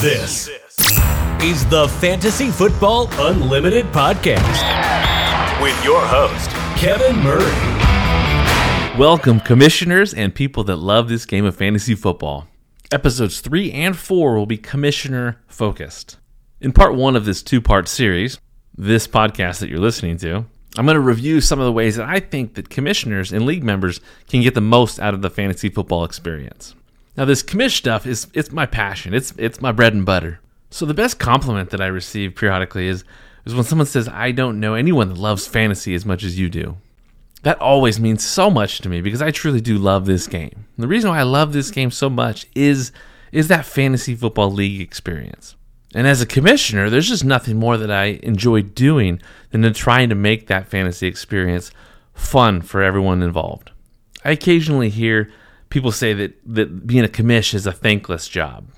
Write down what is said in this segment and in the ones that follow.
This is the Fantasy Football Unlimited podcast with your host, Kevin Murray. Welcome, commissioners and people that love this game of fantasy football. Episodes 3 and 4 will be commissioner focused. In part 1 of this two part series, this podcast that you're listening to, I'm going to review some of the ways that I think that commissioners and league members can get the most out of the fantasy football experience. Now, this commish stuff is it's my passion. It's it's my bread and butter. So the best compliment that I receive periodically is is when someone says, "I don't know anyone that loves fantasy as much as you do." That always means so much to me because I truly do love this game. And the reason why I love this game so much is is that fantasy football league experience. And as a commissioner, there's just nothing more that I enjoy doing than to trying to make that fantasy experience fun for everyone involved. I occasionally hear people say that, that being a commish is a thankless job.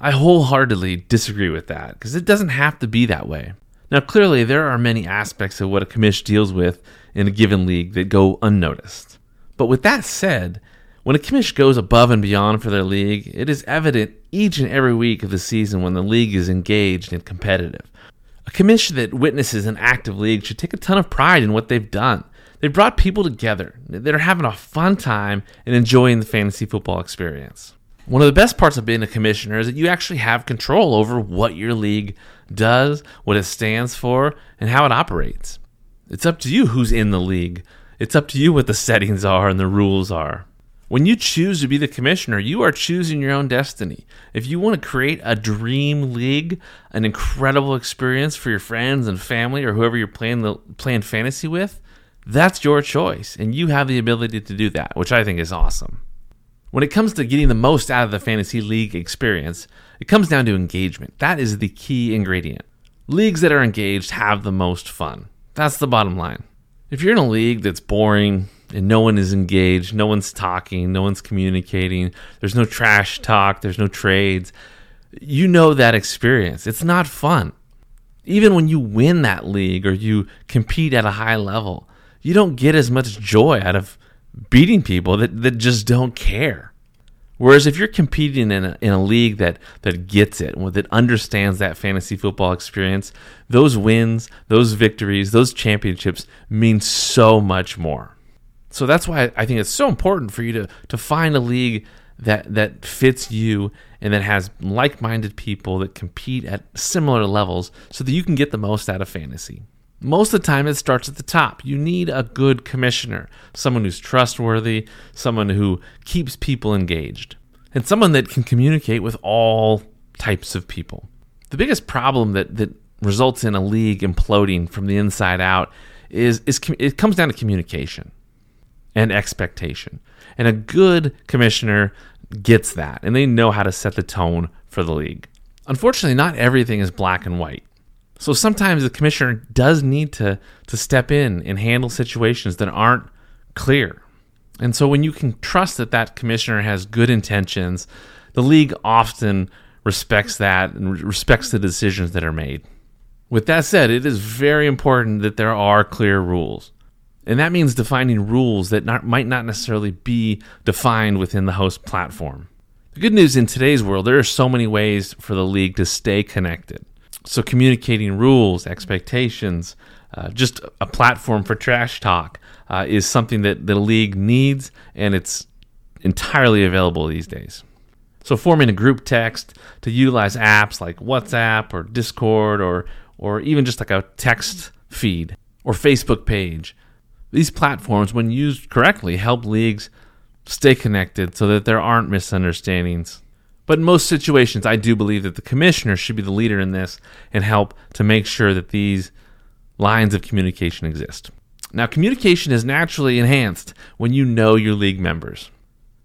I wholeheartedly disagree with that because it doesn't have to be that way. Now, clearly, there are many aspects of what a commish deals with in a given league that go unnoticed. But with that said, when a commish goes above and beyond for their league, it is evident each and every week of the season when the league is engaged and competitive. A commish that witnesses an active league should take a ton of pride in what they've done they brought people together that are having a fun time and enjoying the fantasy football experience. One of the best parts of being a commissioner is that you actually have control over what your league does, what it stands for, and how it operates. It's up to you who's in the league. It's up to you what the settings are and the rules are. When you choose to be the commissioner, you are choosing your own destiny. If you want to create a dream league, an incredible experience for your friends and family or whoever you're playing the playing fantasy with, that's your choice, and you have the ability to do that, which I think is awesome. When it comes to getting the most out of the fantasy league experience, it comes down to engagement. That is the key ingredient. Leagues that are engaged have the most fun. That's the bottom line. If you're in a league that's boring and no one is engaged, no one's talking, no one's communicating, there's no trash talk, there's no trades, you know that experience. It's not fun. Even when you win that league or you compete at a high level, you don't get as much joy out of beating people that, that just don't care. Whereas if you're competing in a, in a league that, that gets it, that understands that fantasy football experience, those wins, those victories, those championships mean so much more. So that's why I think it's so important for you to, to find a league that, that fits you and that has like minded people that compete at similar levels so that you can get the most out of fantasy. Most of the time, it starts at the top. You need a good commissioner, someone who's trustworthy, someone who keeps people engaged, and someone that can communicate with all types of people. The biggest problem that, that results in a league imploding from the inside out is, is it comes down to communication and expectation. And a good commissioner gets that, and they know how to set the tone for the league. Unfortunately, not everything is black and white. So sometimes the commissioner does need to to step in and handle situations that aren't clear. And so when you can trust that that commissioner has good intentions, the league often respects that and respects the decisions that are made. With that said, it is very important that there are clear rules. And that means defining rules that not, might not necessarily be defined within the host platform. The good news in today's world, there are so many ways for the league to stay connected. So, communicating rules, expectations, uh, just a platform for trash talk uh, is something that the league needs, and it's entirely available these days. So, forming a group text to utilize apps like WhatsApp or Discord or, or even just like a text feed or Facebook page. These platforms, when used correctly, help leagues stay connected so that there aren't misunderstandings but in most situations, I do believe that the commissioner should be the leader in this and help to make sure that these lines of communication exist. Now, communication is naturally enhanced when you know your league members.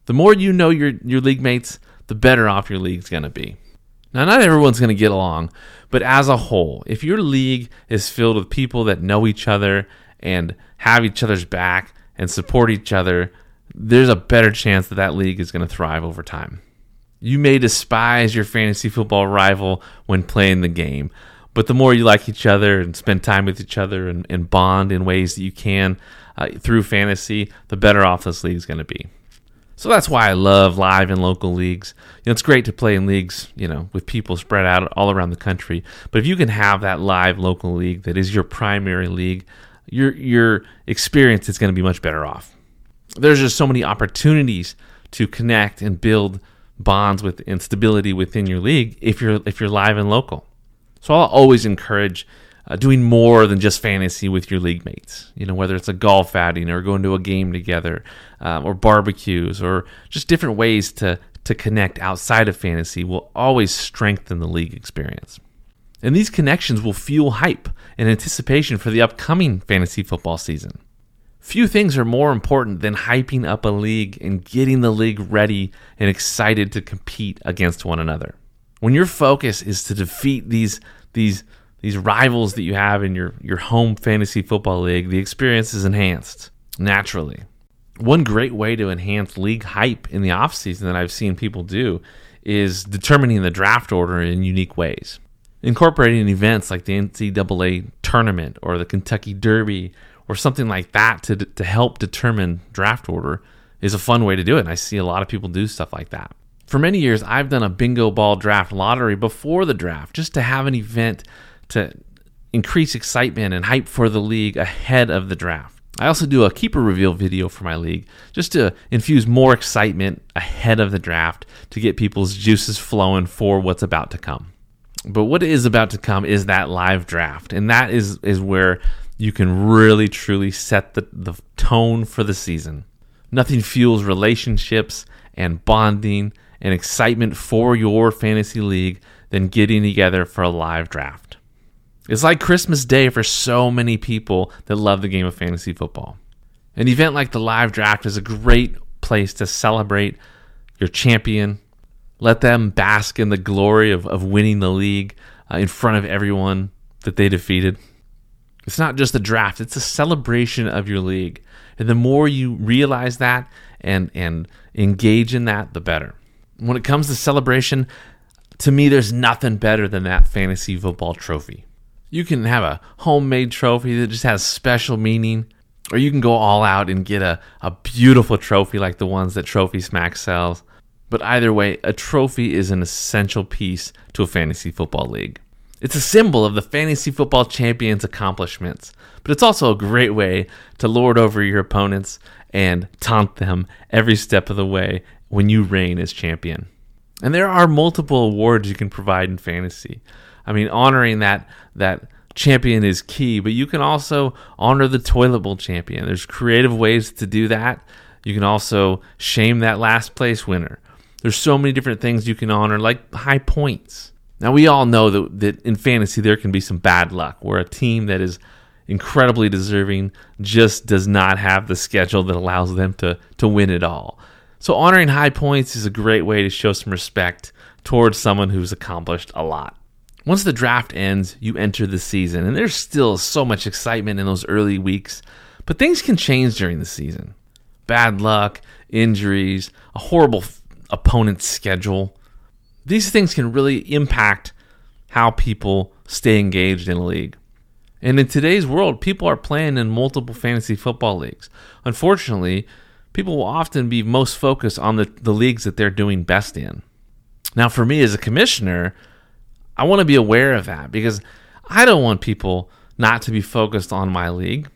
The more you know your, your league mates, the better off your league's going to be. Now, not everyone's going to get along, but as a whole, if your league is filled with people that know each other and have each other's back and support each other, there's a better chance that that league is going to thrive over time. You may despise your fantasy football rival when playing the game, but the more you like each other and spend time with each other and, and bond in ways that you can uh, through fantasy, the better off this league is going to be. So that's why I love live and local leagues. You know, it's great to play in leagues, you know, with people spread out all around the country. But if you can have that live local league that is your primary league, your your experience is going to be much better off. There's just so many opportunities to connect and build bonds with instability within your league if you're if you're live and local. So I'll always encourage uh, doing more than just fantasy with your league mates. You know, whether it's a golf outing or going to a game together, um, or barbecues, or just different ways to to connect outside of fantasy will always strengthen the league experience. And these connections will fuel hype and anticipation for the upcoming fantasy football season. Few things are more important than hyping up a league and getting the league ready and excited to compete against one another. When your focus is to defeat these these these rivals that you have in your, your home fantasy football league, the experience is enhanced naturally. One great way to enhance league hype in the offseason that I've seen people do is determining the draft order in unique ways. Incorporating events like the NCAA tournament or the Kentucky Derby or something like that to, to help determine draft order is a fun way to do it. And I see a lot of people do stuff like that. For many years, I've done a bingo ball draft lottery before the draft just to have an event to increase excitement and hype for the league ahead of the draft. I also do a keeper reveal video for my league just to infuse more excitement ahead of the draft to get people's juices flowing for what's about to come. But what is about to come is that live draft, and that is is where you can really truly set the, the tone for the season. Nothing fuels relationships and bonding and excitement for your fantasy league than getting together for a live draft. It's like Christmas Day for so many people that love the game of fantasy football. An event like the live draft is a great place to celebrate your champion, let them bask in the glory of, of winning the league uh, in front of everyone that they defeated. It's not just a draft, it's a celebration of your league. And the more you realize that and, and engage in that, the better. When it comes to celebration, to me, there's nothing better than that fantasy football trophy. You can have a homemade trophy that just has special meaning, or you can go all out and get a, a beautiful trophy like the ones that Trophy Smack sells. But either way, a trophy is an essential piece to a fantasy football league. It's a symbol of the fantasy football champion's accomplishments, but it's also a great way to lord over your opponents and taunt them every step of the way when you reign as champion. And there are multiple awards you can provide in fantasy. I mean, honoring that that champion is key, but you can also honor the toilet bowl champion. There's creative ways to do that. You can also shame that last place winner. There's so many different things you can honor, like high points. Now we all know that, that in fantasy there can be some bad luck where a team that is incredibly deserving just does not have the schedule that allows them to to win it all. So honoring high points is a great way to show some respect towards someone who's accomplished a lot. Once the draft ends, you enter the season, and there's still so much excitement in those early weeks, but things can change during the season. Bad luck, injuries, a horrible f- opponent's schedule. These things can really impact how people stay engaged in a league. And in today's world, people are playing in multiple fantasy football leagues. Unfortunately, people will often be most focused on the, the leagues that they're doing best in. Now, for me as a commissioner, I want to be aware of that because I don't want people not to be focused on my league.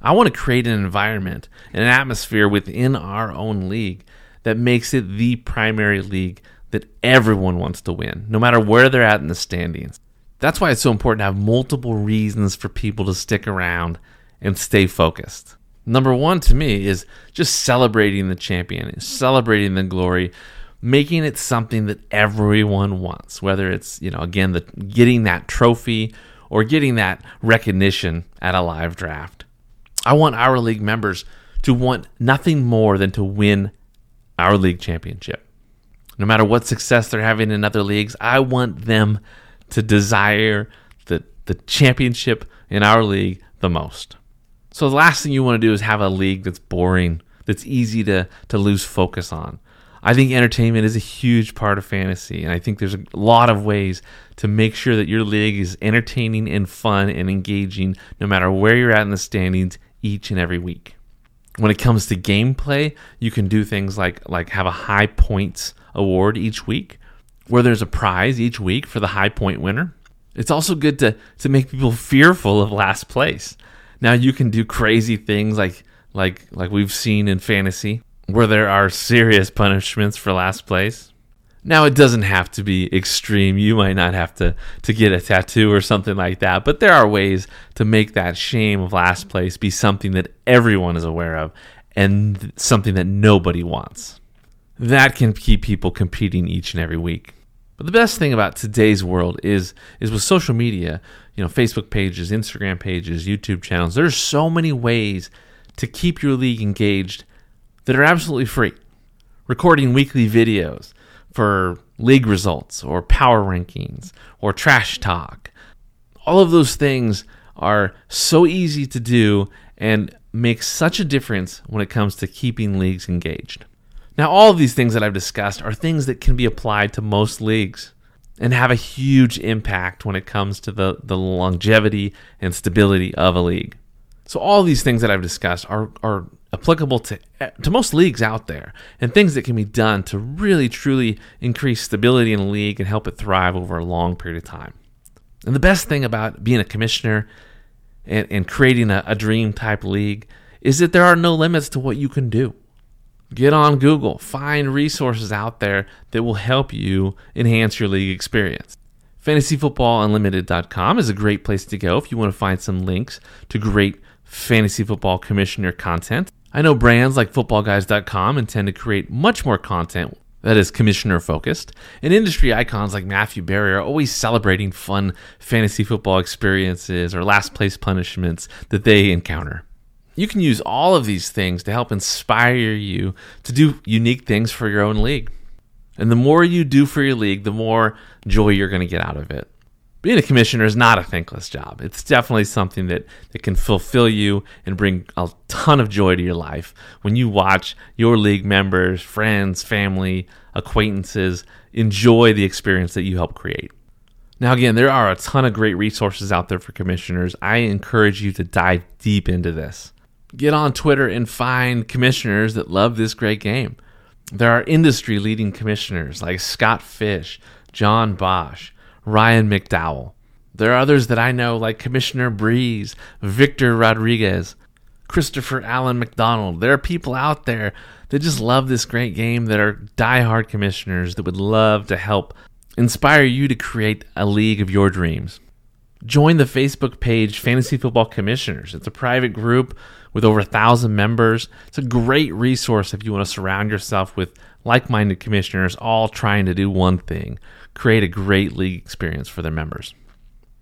I want to create an environment, an atmosphere within our own league that makes it the primary league that everyone wants to win, no matter where they're at in the standings. That's why it's so important to have multiple reasons for people to stick around and stay focused. Number one to me is just celebrating the champion, celebrating the glory, making it something that everyone wants, whether it's, you know, again, the getting that trophy or getting that recognition at a live draft. I want our league members to want nothing more than to win our league championship. No matter what success they're having in other leagues, I want them to desire the, the championship in our league the most. So the last thing you want to do is have a league that's boring, that's easy to, to lose focus on. I think entertainment is a huge part of fantasy, and I think there's a lot of ways to make sure that your league is entertaining and fun and engaging no matter where you're at in the standings each and every week. When it comes to gameplay, you can do things like like have a high points award each week, where there's a prize each week for the high point winner. It's also good to to make people fearful of last place. Now you can do crazy things like like like we've seen in fantasy where there are serious punishments for last place. Now it doesn't have to be extreme. You might not have to to get a tattoo or something like that, but there are ways to make that shame of last place be something that everyone is aware of and something that nobody wants. That can keep people competing each and every week. But the best thing about today's world is is with social media, you know, Facebook pages, Instagram pages, YouTube channels. There's so many ways to keep your league engaged that are absolutely free. Recording weekly videos for league results or power rankings or trash talk. All of those things are so easy to do and make such a difference when it comes to keeping leagues engaged. Now, all of these things that I've discussed are things that can be applied to most leagues and have a huge impact when it comes to the, the longevity and stability of a league. So all these things that I've discussed are, are applicable to to most leagues out there and things that can be done to really truly increase stability in a league and help it thrive over a long period of time. And the best thing about being a commissioner and, and creating a, a dream type league is that there are no limits to what you can do. Get on Google, find resources out there that will help you enhance your league experience. FantasyFootballUnlimited.com is a great place to go if you want to find some links to great fantasy football commissioner content. I know brands like footballguys.com intend to create much more content that is commissioner focused, and industry icons like Matthew Berry are always celebrating fun fantasy football experiences or last place punishments that they encounter. You can use all of these things to help inspire you to do unique things for your own league. And the more you do for your league, the more joy you're going to get out of it being a commissioner is not a thankless job. It's definitely something that, that can fulfill you and bring a ton of joy to your life when you watch your league members, friends, family, acquaintances enjoy the experience that you help create. Now, again, there are a ton of great resources out there for commissioners. I encourage you to dive deep into this. Get on Twitter and find commissioners that love this great game. There are industry leading commissioners like Scott Fish, John Bosch, Ryan McDowell. There are others that I know, like Commissioner Breeze, Victor Rodriguez, Christopher Allen McDonald. There are people out there that just love this great game that are die-hard commissioners that would love to help inspire you to create a league of your dreams. Join the Facebook page Fantasy Football Commissioners. It's a private group with over a thousand members. It's a great resource if you want to surround yourself with like minded commissioners all trying to do one thing create a great league experience for their members.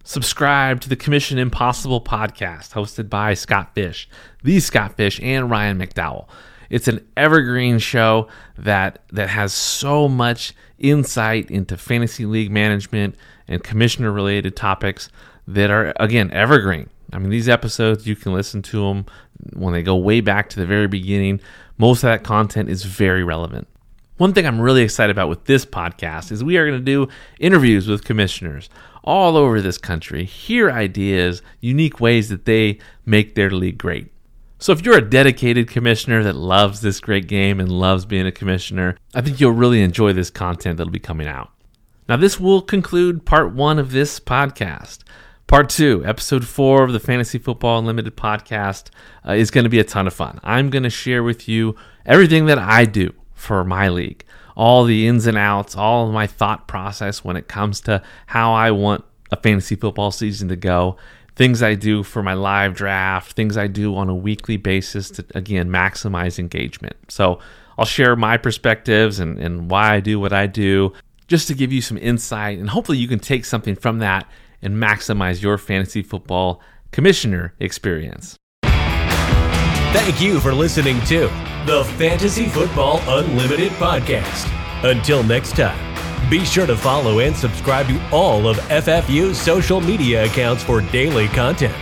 Subscribe to the Commission Impossible podcast hosted by Scott Fish, the Scott Fish, and Ryan McDowell. It's an evergreen show that that has so much insight into fantasy league management and commissioner related topics that are again evergreen. I mean, these episodes you can listen to them when they go way back to the very beginning. Most of that content is very relevant. One thing I'm really excited about with this podcast is we are going to do interviews with commissioners all over this country, hear ideas, unique ways that they make their league great. So if you're a dedicated commissioner that loves this great game and loves being a commissioner, I think you'll really enjoy this content that'll be coming out. Now, this will conclude part one of this podcast. Part two, episode four of the Fantasy Football Unlimited podcast, uh, is going to be a ton of fun. I'm going to share with you everything that I do for my league. All the ins and outs, all my thought process when it comes to how I want a fantasy football season to go, things I do for my live draft, things I do on a weekly basis to, again, maximize engagement. So I'll share my perspectives and, and why I do what I do just to give you some insight. And hopefully you can take something from that and maximize your fantasy football commissioner experience. Thank you for listening to the Fantasy Football Unlimited podcast. Until next time, be sure to follow and subscribe to all of FFU's social media accounts for daily content.